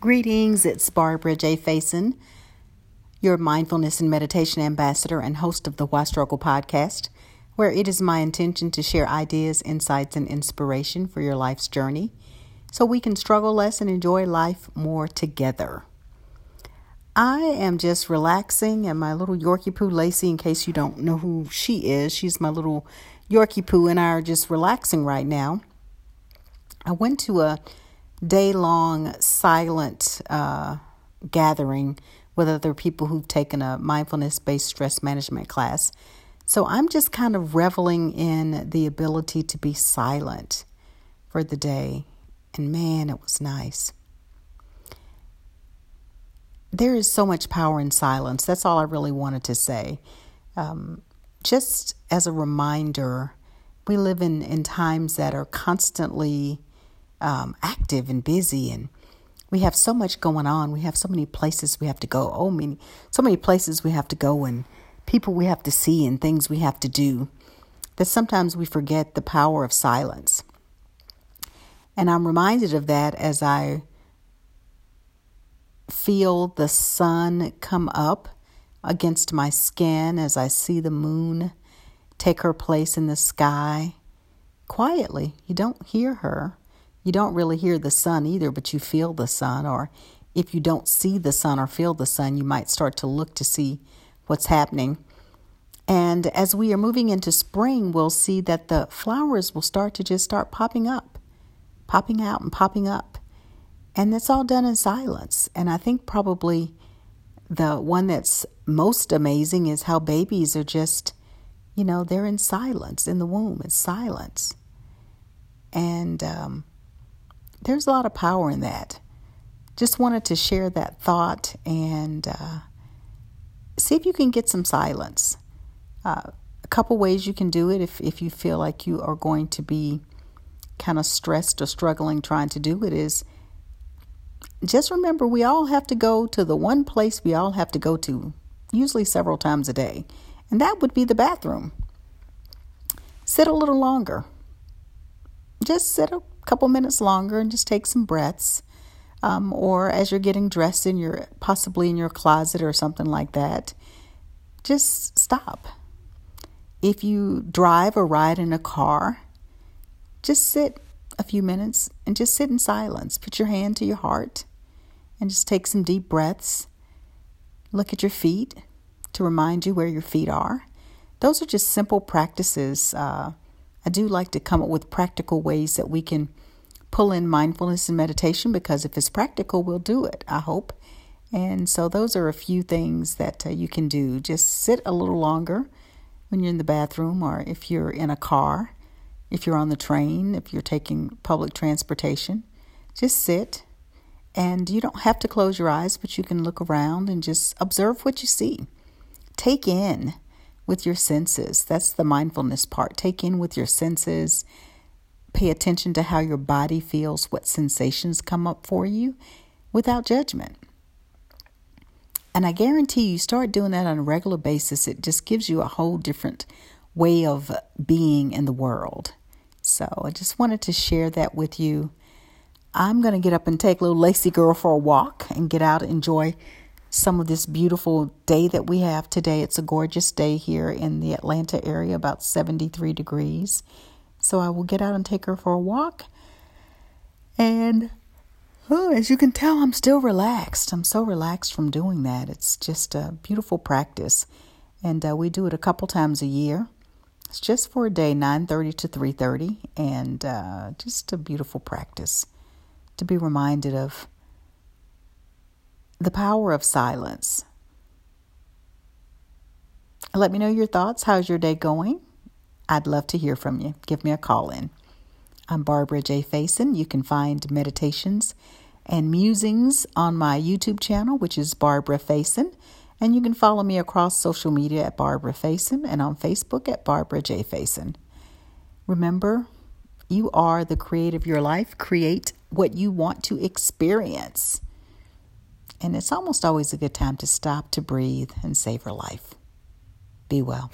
Greetings, it's Barbara J. Faison, your mindfulness and meditation ambassador and host of the Why Struggle podcast, where it is my intention to share ideas, insights, and inspiration for your life's journey so we can struggle less and enjoy life more together. I am just relaxing, and my little Yorkie Poo Lacey, in case you don't know who she is, she's my little Yorkie Poo, and I are just relaxing right now. I went to a day long silent uh, gathering with other people who've taken a mindfulness based stress management class. So I'm just kind of reveling in the ability to be silent for the day. And man, it was nice. There is so much power in silence. That's all I really wanted to say. Um, just as a reminder, we live in, in times that are constantly um, active and busy and we have so much going on. We have so many places we have to go. Oh, many, so many places we have to go and people we have to see and things we have to do that sometimes we forget the power of silence. And I'm reminded of that as I feel the sun come up against my skin, as I see the moon take her place in the sky quietly. You don't hear her, you don't really hear the sun either, but you feel the sun. Or if you don't see the sun or feel the sun, you might start to look to see what's happening. And as we are moving into spring, we'll see that the flowers will start to just start popping up, popping out and popping up. And it's all done in silence. And I think probably the one that's most amazing is how babies are just, you know, they're in silence in the womb. It's silence. And um, there's a lot of power in that. Just wanted to share that thought and uh, see if you can get some silence. Uh, a couple ways you can do it if, if you feel like you are going to be kind of stressed or struggling trying to do it is just remember we all have to go to the one place we all have to go to, usually several times a day, and that would be the bathroom. Sit a little longer. Just sit a couple minutes longer and just take some breaths. Um, or as you're getting dressed in your possibly in your closet or something like that, just stop. If you drive or ride in a car, just sit a few minutes and just sit in silence. Put your hand to your heart and just take some deep breaths. Look at your feet to remind you where your feet are. Those are just simple practices. Uh, I do like to come up with practical ways that we can pull in mindfulness and meditation because if it's practical, we'll do it, I hope. And so, those are a few things that uh, you can do. Just sit a little longer when you're in the bathroom or if you're in a car, if you're on the train, if you're taking public transportation. Just sit. And you don't have to close your eyes, but you can look around and just observe what you see. Take in with your senses. That's the mindfulness part. Take in with your senses Pay attention to how your body feels, what sensations come up for you without judgment. And I guarantee you start doing that on a regular basis, it just gives you a whole different way of being in the world. So I just wanted to share that with you. I'm going to get up and take little Lacey girl for a walk and get out and enjoy some of this beautiful day that we have today. It's a gorgeous day here in the Atlanta area, about 73 degrees. So I will get out and take her for a walk. And oh, as you can tell, I'm still relaxed. I'm so relaxed from doing that. It's just a beautiful practice. And uh, we do it a couple times a year. It's just for a day, 9:30 to 3:30, and uh, just a beautiful practice to be reminded of the power of silence. Let me know your thoughts. How's your day going? I'd love to hear from you. Give me a call in. I'm Barbara J. Faison. You can find meditations and musings on my YouTube channel, which is Barbara Faison. And you can follow me across social media at Barbara Faison and on Facebook at Barbara J. Faison. Remember, you are the creator of your life. Create what you want to experience. And it's almost always a good time to stop to breathe and savor life. Be well.